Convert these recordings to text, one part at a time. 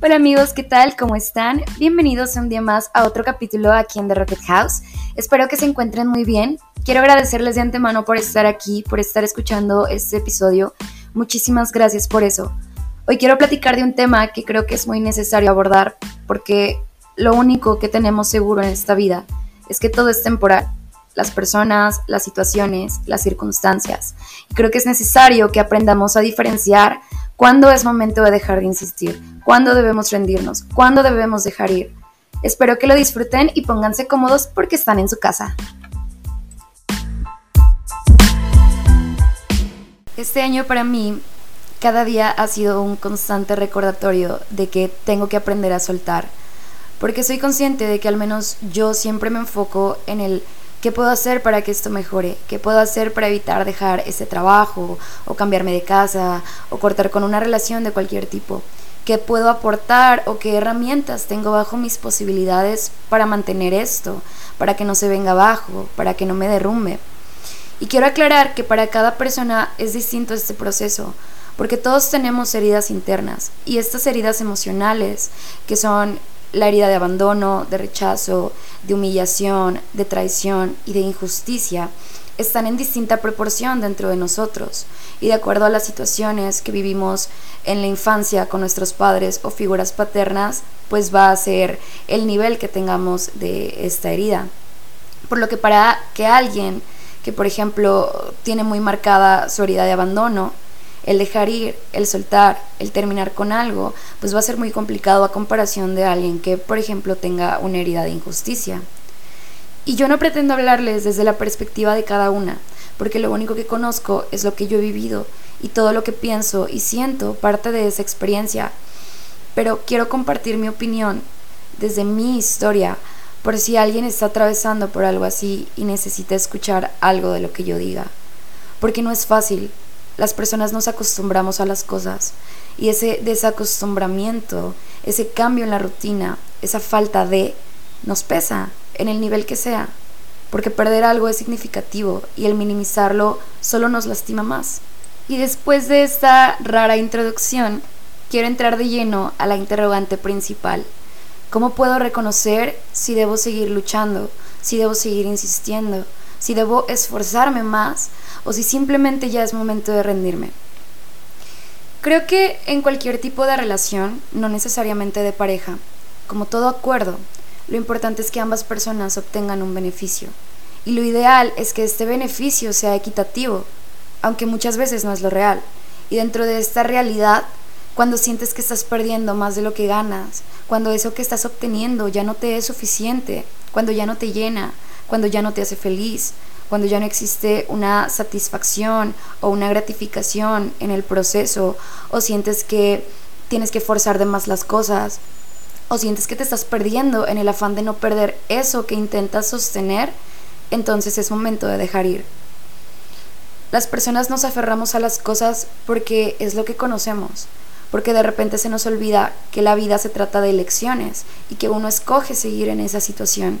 Hola amigos, ¿qué tal? ¿Cómo están? Bienvenidos un día más a otro capítulo aquí en The Rocket House. Espero que se encuentren muy bien. Quiero agradecerles de antemano por estar aquí, por estar escuchando este episodio. Muchísimas gracias por eso. Hoy quiero platicar de un tema que creo que es muy necesario abordar porque lo único que tenemos seguro en esta vida es que todo es temporal. Las personas, las situaciones, las circunstancias. Y creo que es necesario que aprendamos a diferenciar cuándo es momento de dejar de insistir, cuándo debemos rendirnos, cuándo debemos dejar ir. Espero que lo disfruten y pónganse cómodos porque están en su casa. Este año para mí cada día ha sido un constante recordatorio de que tengo que aprender a soltar, porque soy consciente de que al menos yo siempre me enfoco en el qué puedo hacer para que esto mejore, qué puedo hacer para evitar dejar ese trabajo o cambiarme de casa o cortar con una relación de cualquier tipo qué puedo aportar o qué herramientas tengo bajo mis posibilidades para mantener esto, para que no se venga abajo, para que no me derrumbe. Y quiero aclarar que para cada persona es distinto este proceso, porque todos tenemos heridas internas y estas heridas emocionales, que son la herida de abandono, de rechazo, de humillación, de traición y de injusticia, están en distinta proporción dentro de nosotros y de acuerdo a las situaciones que vivimos en la infancia con nuestros padres o figuras paternas, pues va a ser el nivel que tengamos de esta herida. Por lo que para que alguien que, por ejemplo, tiene muy marcada su herida de abandono, el dejar ir, el soltar, el terminar con algo, pues va a ser muy complicado a comparación de alguien que, por ejemplo, tenga una herida de injusticia. Y yo no pretendo hablarles desde la perspectiva de cada una, porque lo único que conozco es lo que yo he vivido y todo lo que pienso y siento parte de esa experiencia. Pero quiero compartir mi opinión desde mi historia, por si alguien está atravesando por algo así y necesita escuchar algo de lo que yo diga. Porque no es fácil, las personas nos acostumbramos a las cosas y ese desacostumbramiento, ese cambio en la rutina, esa falta de, nos pesa en el nivel que sea, porque perder algo es significativo y el minimizarlo solo nos lastima más. Y después de esta rara introducción, quiero entrar de lleno a la interrogante principal. ¿Cómo puedo reconocer si debo seguir luchando, si debo seguir insistiendo, si debo esforzarme más o si simplemente ya es momento de rendirme? Creo que en cualquier tipo de relación, no necesariamente de pareja, como todo acuerdo, lo importante es que ambas personas obtengan un beneficio. Y lo ideal es que este beneficio sea equitativo, aunque muchas veces no es lo real. Y dentro de esta realidad, cuando sientes que estás perdiendo más de lo que ganas, cuando eso que estás obteniendo ya no te es suficiente, cuando ya no te llena, cuando ya no te hace feliz, cuando ya no existe una satisfacción o una gratificación en el proceso, o sientes que tienes que forzar de más las cosas, o sientes que te estás perdiendo en el afán de no perder eso que intentas sostener, entonces es momento de dejar ir. Las personas nos aferramos a las cosas porque es lo que conocemos, porque de repente se nos olvida que la vida se trata de elecciones y que uno escoge seguir en esa situación.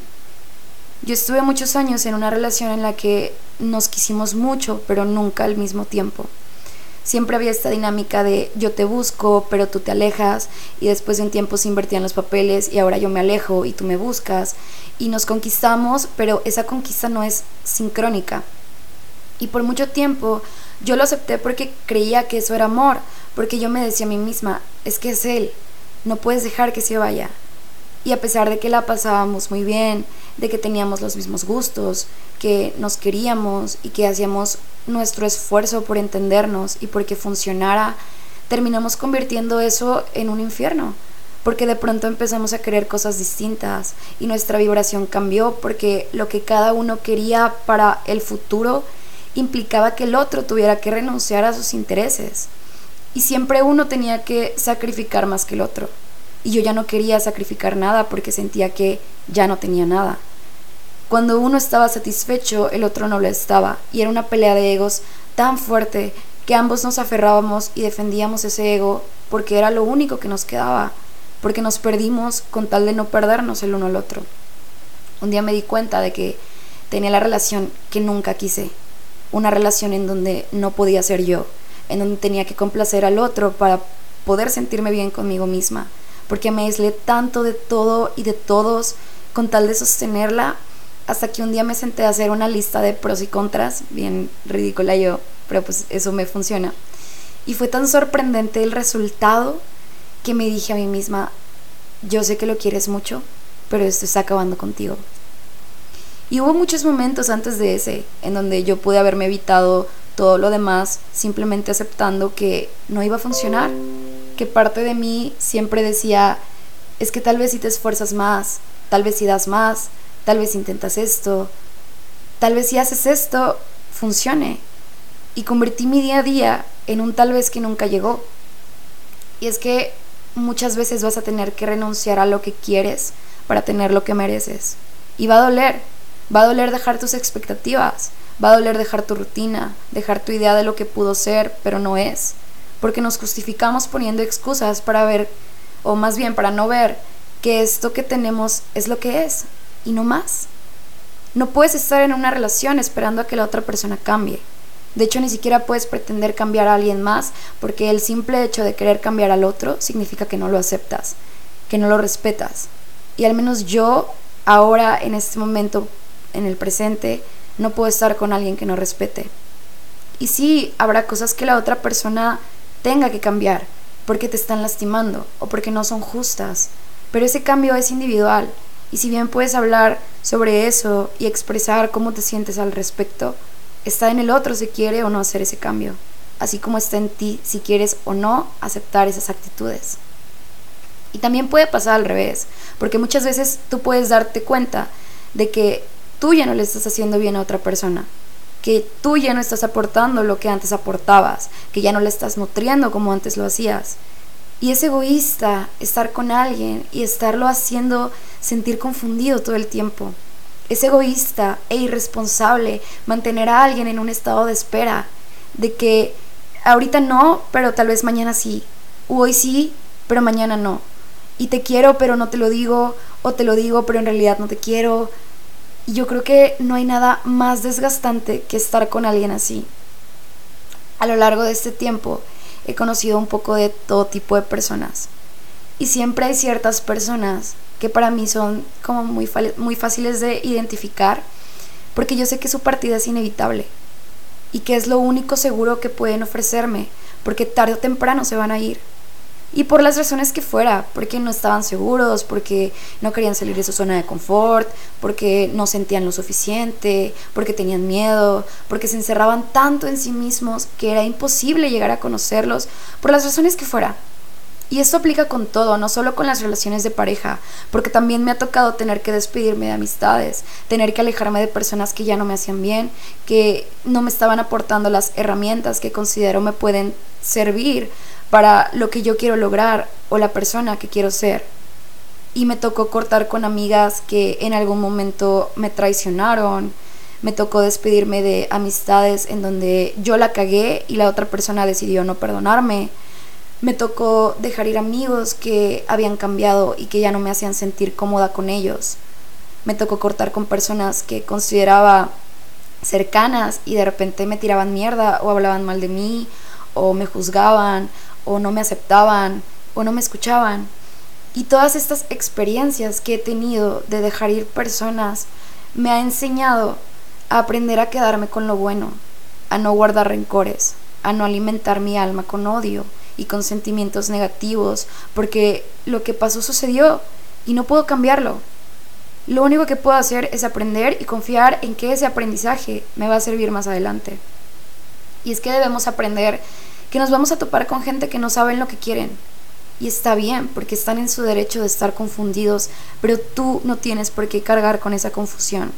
Yo estuve muchos años en una relación en la que nos quisimos mucho, pero nunca al mismo tiempo siempre había esta dinámica de yo te busco, pero tú te alejas y después de un tiempo se invertían los papeles y ahora yo me alejo y tú me buscas y nos conquistamos, pero esa conquista no es sincrónica. Y por mucho tiempo yo lo acepté porque creía que eso era amor, porque yo me decía a mí misma, es que es él, no puedes dejar que se vaya. Y a pesar de que la pasábamos muy bien, de que teníamos los mismos gustos, que nos queríamos y que hacíamos nuestro esfuerzo por entendernos y por que funcionara, terminamos convirtiendo eso en un infierno, porque de pronto empezamos a querer cosas distintas y nuestra vibración cambió porque lo que cada uno quería para el futuro implicaba que el otro tuviera que renunciar a sus intereses y siempre uno tenía que sacrificar más que el otro. Y yo ya no quería sacrificar nada porque sentía que ya no tenía nada. Cuando uno estaba satisfecho, el otro no lo estaba, y era una pelea de egos tan fuerte que ambos nos aferrábamos y defendíamos ese ego porque era lo único que nos quedaba, porque nos perdimos con tal de no perdernos el uno al otro. Un día me di cuenta de que tenía la relación que nunca quise, una relación en donde no podía ser yo, en donde tenía que complacer al otro para poder sentirme bien conmigo misma, porque me aislé tanto de todo y de todos con tal de sostenerla, hasta que un día me senté a hacer una lista de pros y contras, bien ridícula yo, pero pues eso me funciona. Y fue tan sorprendente el resultado que me dije a mí misma, yo sé que lo quieres mucho, pero esto está acabando contigo. Y hubo muchos momentos antes de ese en donde yo pude haberme evitado todo lo demás simplemente aceptando que no iba a funcionar, que parte de mí siempre decía, es que tal vez si te esfuerzas más, tal vez si das más, tal vez intentas esto, tal vez si haces esto, funcione. Y convertí mi día a día en un tal vez que nunca llegó. Y es que muchas veces vas a tener que renunciar a lo que quieres para tener lo que mereces. Y va a doler, va a doler dejar tus expectativas, va a doler dejar tu rutina, dejar tu idea de lo que pudo ser, pero no es. Porque nos justificamos poniendo excusas para ver, o más bien para no ver, que esto que tenemos es lo que es, y no más. No puedes estar en una relación esperando a que la otra persona cambie. De hecho, ni siquiera puedes pretender cambiar a alguien más porque el simple hecho de querer cambiar al otro significa que no lo aceptas, que no lo respetas. Y al menos yo, ahora, en este momento, en el presente, no puedo estar con alguien que no respete. Y sí, habrá cosas que la otra persona tenga que cambiar porque te están lastimando o porque no son justas, pero ese cambio es individual. Y si bien puedes hablar sobre eso y expresar cómo te sientes al respecto, Está en el otro si quiere o no hacer ese cambio, así como está en ti si quieres o no aceptar esas actitudes. Y también puede pasar al revés, porque muchas veces tú puedes darte cuenta de que tú ya no le estás haciendo bien a otra persona, que tú ya no estás aportando lo que antes aportabas, que ya no le estás nutriendo como antes lo hacías. Y es egoísta estar con alguien y estarlo haciendo sentir confundido todo el tiempo. Es egoísta e irresponsable mantener a alguien en un estado de espera, de que ahorita no, pero tal vez mañana sí, o hoy sí, pero mañana no. Y te quiero, pero no te lo digo, o te lo digo, pero en realidad no te quiero. Y yo creo que no hay nada más desgastante que estar con alguien así. A lo largo de este tiempo he conocido un poco de todo tipo de personas. Y siempre hay ciertas personas que para mí son como muy, muy fáciles de identificar, porque yo sé que su partida es inevitable y que es lo único seguro que pueden ofrecerme, porque tarde o temprano se van a ir. Y por las razones que fuera, porque no estaban seguros, porque no querían salir de su zona de confort, porque no sentían lo suficiente, porque tenían miedo, porque se encerraban tanto en sí mismos que era imposible llegar a conocerlos, por las razones que fuera. Y esto aplica con todo, no solo con las relaciones de pareja, porque también me ha tocado tener que despedirme de amistades, tener que alejarme de personas que ya no me hacían bien, que no me estaban aportando las herramientas que considero me pueden servir para lo que yo quiero lograr o la persona que quiero ser. Y me tocó cortar con amigas que en algún momento me traicionaron, me tocó despedirme de amistades en donde yo la cagué y la otra persona decidió no perdonarme me tocó dejar ir amigos que habían cambiado y que ya no me hacían sentir cómoda con ellos. Me tocó cortar con personas que consideraba cercanas y de repente me tiraban mierda o hablaban mal de mí o me juzgaban o no me aceptaban o no me escuchaban. Y todas estas experiencias que he tenido de dejar ir personas me ha enseñado a aprender a quedarme con lo bueno, a no guardar rencores, a no alimentar mi alma con odio y con sentimientos negativos, porque lo que pasó sucedió y no puedo cambiarlo. Lo único que puedo hacer es aprender y confiar en que ese aprendizaje me va a servir más adelante. Y es que debemos aprender que nos vamos a topar con gente que no saben lo que quieren. Y está bien, porque están en su derecho de estar confundidos, pero tú no tienes por qué cargar con esa confusión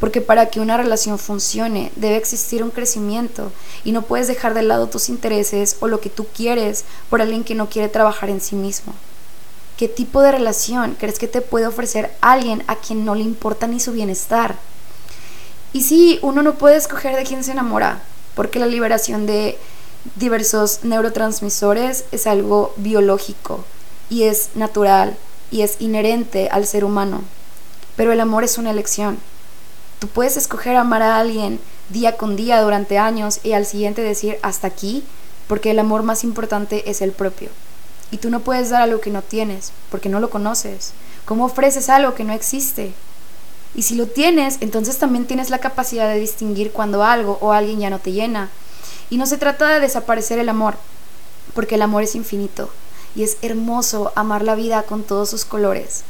porque para que una relación funcione debe existir un crecimiento y no puedes dejar de lado tus intereses o lo que tú quieres por alguien que no quiere trabajar en sí mismo. ¿Qué tipo de relación crees que te puede ofrecer alguien a quien no le importa ni su bienestar? Y sí, uno no puede escoger de quién se enamora, porque la liberación de diversos neurotransmisores es algo biológico y es natural y es inherente al ser humano. Pero el amor es una elección Tú puedes escoger amar a alguien día con día durante años y al siguiente decir hasta aquí, porque el amor más importante es el propio. Y tú no puedes dar algo que no tienes, porque no lo conoces. ¿Cómo ofreces algo que no existe? Y si lo tienes, entonces también tienes la capacidad de distinguir cuando algo o alguien ya no te llena. Y no se trata de desaparecer el amor, porque el amor es infinito y es hermoso amar la vida con todos sus colores.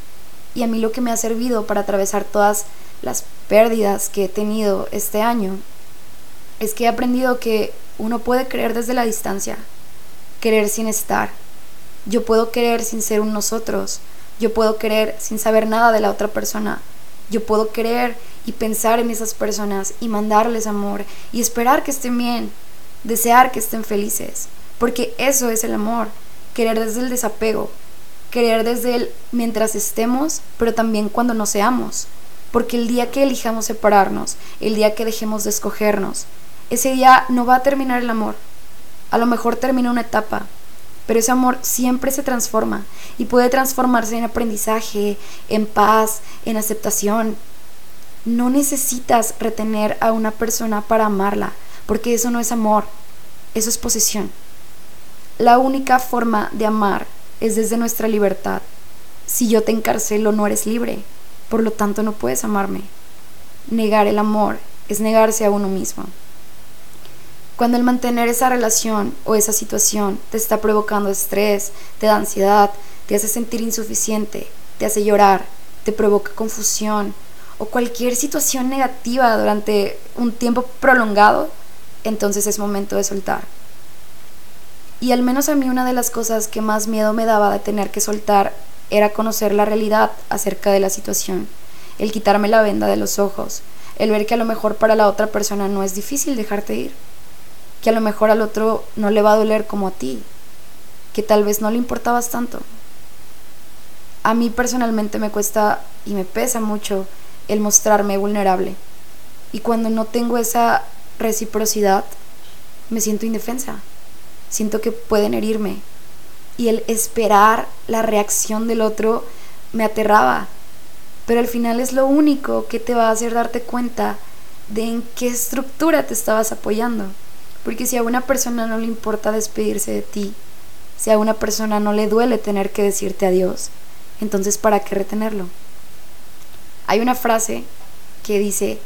Y a mí lo que me ha servido para atravesar todas las pérdidas que he tenido este año es que he aprendido que uno puede creer desde la distancia, querer sin estar. Yo puedo querer sin ser un nosotros, yo puedo querer sin saber nada de la otra persona. Yo puedo querer y pensar en esas personas y mandarles amor y esperar que estén bien, desear que estén felices, porque eso es el amor, querer desde el desapego, querer desde el mientras estemos, pero también cuando no seamos, porque el día que elijamos separarnos, el día que dejemos de escogernos, ese día no va a terminar el amor. A lo mejor termina una etapa, pero ese amor siempre se transforma y puede transformarse en aprendizaje, en paz, en aceptación. No necesitas retener a una persona para amarla, porque eso no es amor, eso es posesión. La única forma de amar es desde nuestra libertad. Si yo te encarcelo, no eres libre, por lo tanto no puedes amarme. Negar el amor es negarse a uno mismo. Cuando el mantener esa relación o esa situación te está provocando estrés, te da ansiedad, te hace sentir insuficiente, te hace llorar, te provoca confusión o cualquier situación negativa durante un tiempo prolongado, entonces es momento de soltar. Y al menos a mí una de las cosas que más miedo me daba de tener que soltar era conocer la realidad acerca de la situación, el quitarme la venda de los ojos, el ver que a lo mejor para la otra persona no es difícil dejarte ir que a lo mejor al otro no le va a doler como a ti, que tal vez no le importabas tanto. A mí personalmente me cuesta y me pesa mucho el mostrarme vulnerable. Y cuando no tengo esa reciprocidad, me siento indefensa. Siento que pueden herirme. Y el esperar la reacción del otro me aterraba. Pero al final es lo único que te va a hacer darte cuenta de en qué estructura te estabas apoyando. Porque si a una persona no le importa despedirse de ti, si a una persona no le duele tener que decirte adiós, entonces ¿para qué retenerlo? Hay una frase que dice,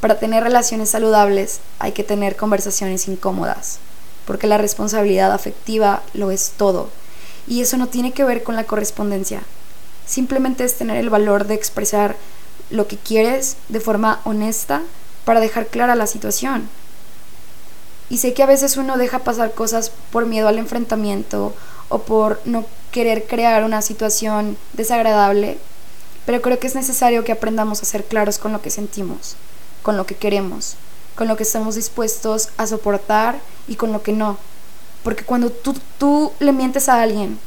para tener relaciones saludables hay que tener conversaciones incómodas, porque la responsabilidad afectiva lo es todo, y eso no tiene que ver con la correspondencia, simplemente es tener el valor de expresar lo que quieres de forma honesta para dejar clara la situación. Y sé que a veces uno deja pasar cosas por miedo al enfrentamiento o por no querer crear una situación desagradable, pero creo que es necesario que aprendamos a ser claros con lo que sentimos, con lo que queremos, con lo que estamos dispuestos a soportar y con lo que no. Porque cuando tú, tú le mientes a alguien,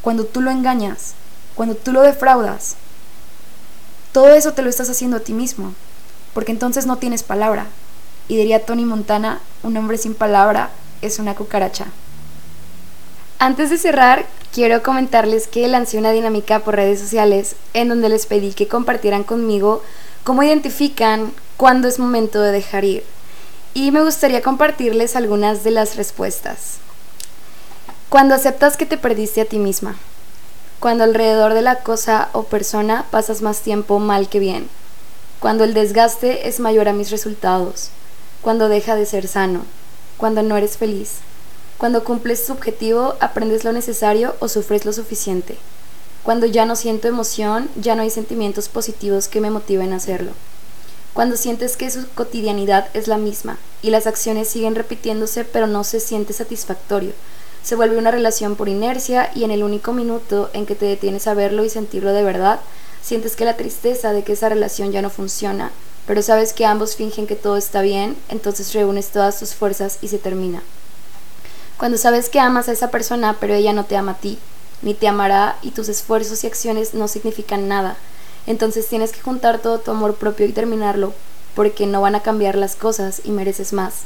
cuando tú lo engañas, cuando tú lo defraudas, todo eso te lo estás haciendo a ti mismo, porque entonces no tienes palabra, y diría Tony Montana, un hombre sin palabra es una cucaracha. Antes de cerrar, quiero comentarles que lancé una dinámica por redes sociales en donde les pedí que compartieran conmigo cómo identifican cuándo es momento de dejar ir. Y me gustaría compartirles algunas de las respuestas. Cuando aceptas que te perdiste a ti misma. Cuando alrededor de la cosa o persona pasas más tiempo mal que bien. Cuando el desgaste es mayor a mis resultados cuando deja de ser sano, cuando no eres feliz, cuando cumples tu objetivo, aprendes lo necesario o sufres lo suficiente, cuando ya no siento emoción, ya no hay sentimientos positivos que me motiven a hacerlo, cuando sientes que su cotidianidad es la misma y las acciones siguen repitiéndose pero no se siente satisfactorio, se vuelve una relación por inercia y en el único minuto en que te detienes a verlo y sentirlo de verdad, sientes que la tristeza de que esa relación ya no funciona pero sabes que ambos fingen que todo está bien, entonces reúnes todas tus fuerzas y se termina. Cuando sabes que amas a esa persona, pero ella no te ama a ti, ni te amará y tus esfuerzos y acciones no significan nada, entonces tienes que juntar todo tu amor propio y terminarlo, porque no van a cambiar las cosas y mereces más.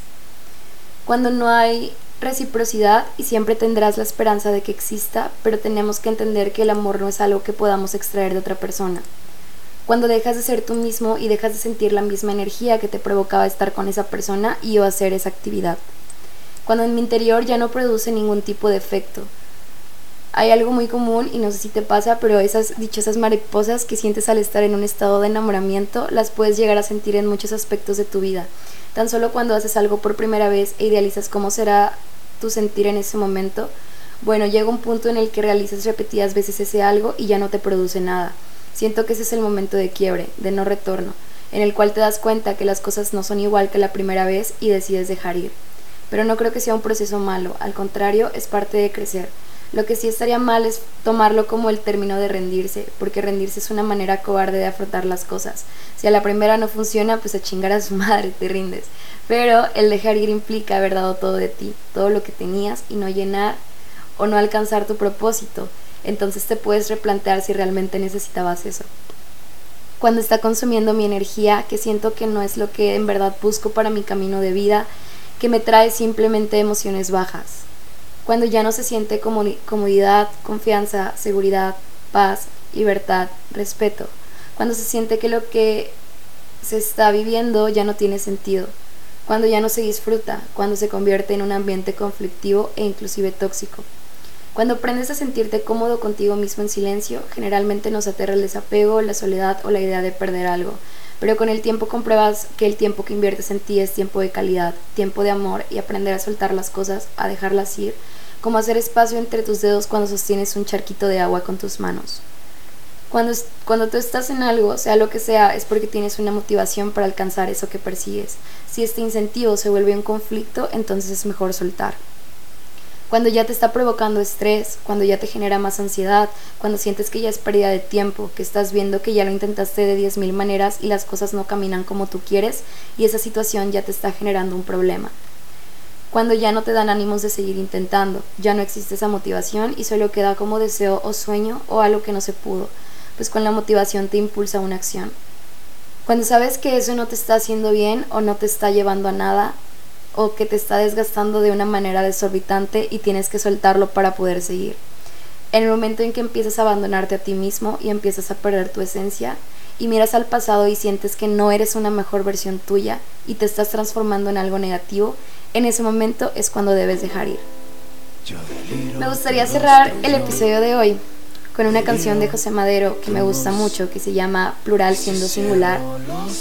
Cuando no hay reciprocidad y siempre tendrás la esperanza de que exista, pero tenemos que entender que el amor no es algo que podamos extraer de otra persona cuando dejas de ser tú mismo y dejas de sentir la misma energía que te provocaba estar con esa persona y o hacer esa actividad. Cuando en mi interior ya no produce ningún tipo de efecto. Hay algo muy común y no sé si te pasa, pero esas dichosas mariposas que sientes al estar en un estado de enamoramiento las puedes llegar a sentir en muchos aspectos de tu vida. Tan solo cuando haces algo por primera vez e idealizas cómo será tu sentir en ese momento, bueno, llega un punto en el que realizas repetidas veces ese algo y ya no te produce nada. Siento que ese es el momento de quiebre, de no retorno, en el cual te das cuenta que las cosas no son igual que la primera vez y decides dejar ir. Pero no creo que sea un proceso malo, al contrario, es parte de crecer lo que sí estaría mal es tomarlo como el término de rendirse, porque rendirse es una manera cobarde de afrontar las cosas. Si a la primera no funciona, pues a chingar a su madre te rindes. Pero el dejar ir implica haber dado todo de ti, todo lo que tenías y no llenar o no alcanzar tu propósito. Entonces te puedes replantear si realmente necesitabas eso. Cuando está consumiendo mi energía, que siento que no es lo que en verdad busco para mi camino de vida, que me trae simplemente emociones bajas cuando ya no se siente comodidad, confianza, seguridad, paz, libertad, respeto, cuando se siente que lo que se está viviendo ya no tiene sentido, cuando ya no se disfruta, cuando se convierte en un ambiente conflictivo e inclusive tóxico. Cuando aprendes a sentirte cómodo contigo mismo en silencio, generalmente nos aterra el desapego, la soledad o la idea de perder algo, pero con el tiempo compruebas que el tiempo que inviertes en ti es tiempo de calidad, tiempo de amor y aprender a soltar las cosas, a dejarlas ir, como hacer espacio entre tus dedos cuando sostienes un charquito de agua con tus manos. Cuando, cuando tú estás en algo, sea lo que sea, es porque tienes una motivación para alcanzar eso que persigues. Si este incentivo se vuelve un conflicto, entonces es mejor soltar. Cuando ya te está provocando estrés, cuando ya te genera más ansiedad, cuando sientes que ya es pérdida de tiempo, que estás viendo que ya lo intentaste de 10.000 maneras y las cosas no caminan como tú quieres y esa situación ya te está generando un problema cuando ya no te dan ánimos de seguir intentando, ya no existe esa motivación y solo queda como deseo o sueño o algo que no se pudo, pues con la motivación te impulsa una acción. Cuando sabes que eso no te está haciendo bien o no te está llevando a nada, o que te está desgastando de una manera desorbitante y tienes que soltarlo para poder seguir. En el momento en que empiezas a abandonarte a ti mismo y empiezas a perder tu esencia, y miras al pasado y sientes que no eres una mejor versión tuya y te estás transformando en algo negativo, en ese momento es cuando debes dejar ir. Me gustaría cerrar el episodio de hoy con una canción de José Madero que me gusta mucho, que se llama Plural siendo singular,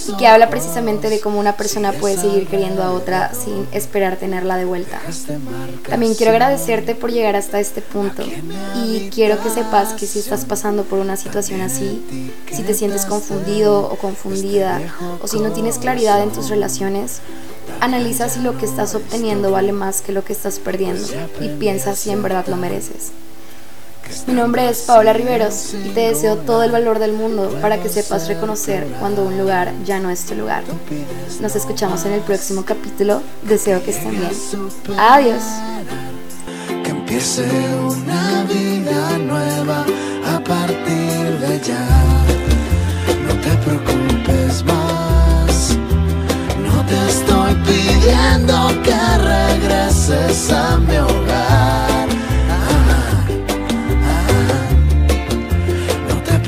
y que habla precisamente de cómo una persona puede seguir queriendo a otra sin esperar tenerla de vuelta. También quiero agradecerte por llegar hasta este punto y quiero que sepas que si estás pasando por una situación así, si te sientes confundido o confundida, o si no tienes claridad en tus relaciones, Analiza si lo que estás obteniendo vale más que lo que estás perdiendo y piensa si en verdad lo mereces. Mi nombre es Paola Riveros y te deseo todo el valor del mundo para que sepas reconocer cuando un lugar ya no es tu lugar. Nos escuchamos en el próximo capítulo. Deseo que estén bien. Adiós. Que empiece una vida nueva a partir de ya. No te preocupes más. No te estoy pidiendo que regreses a mi hogar.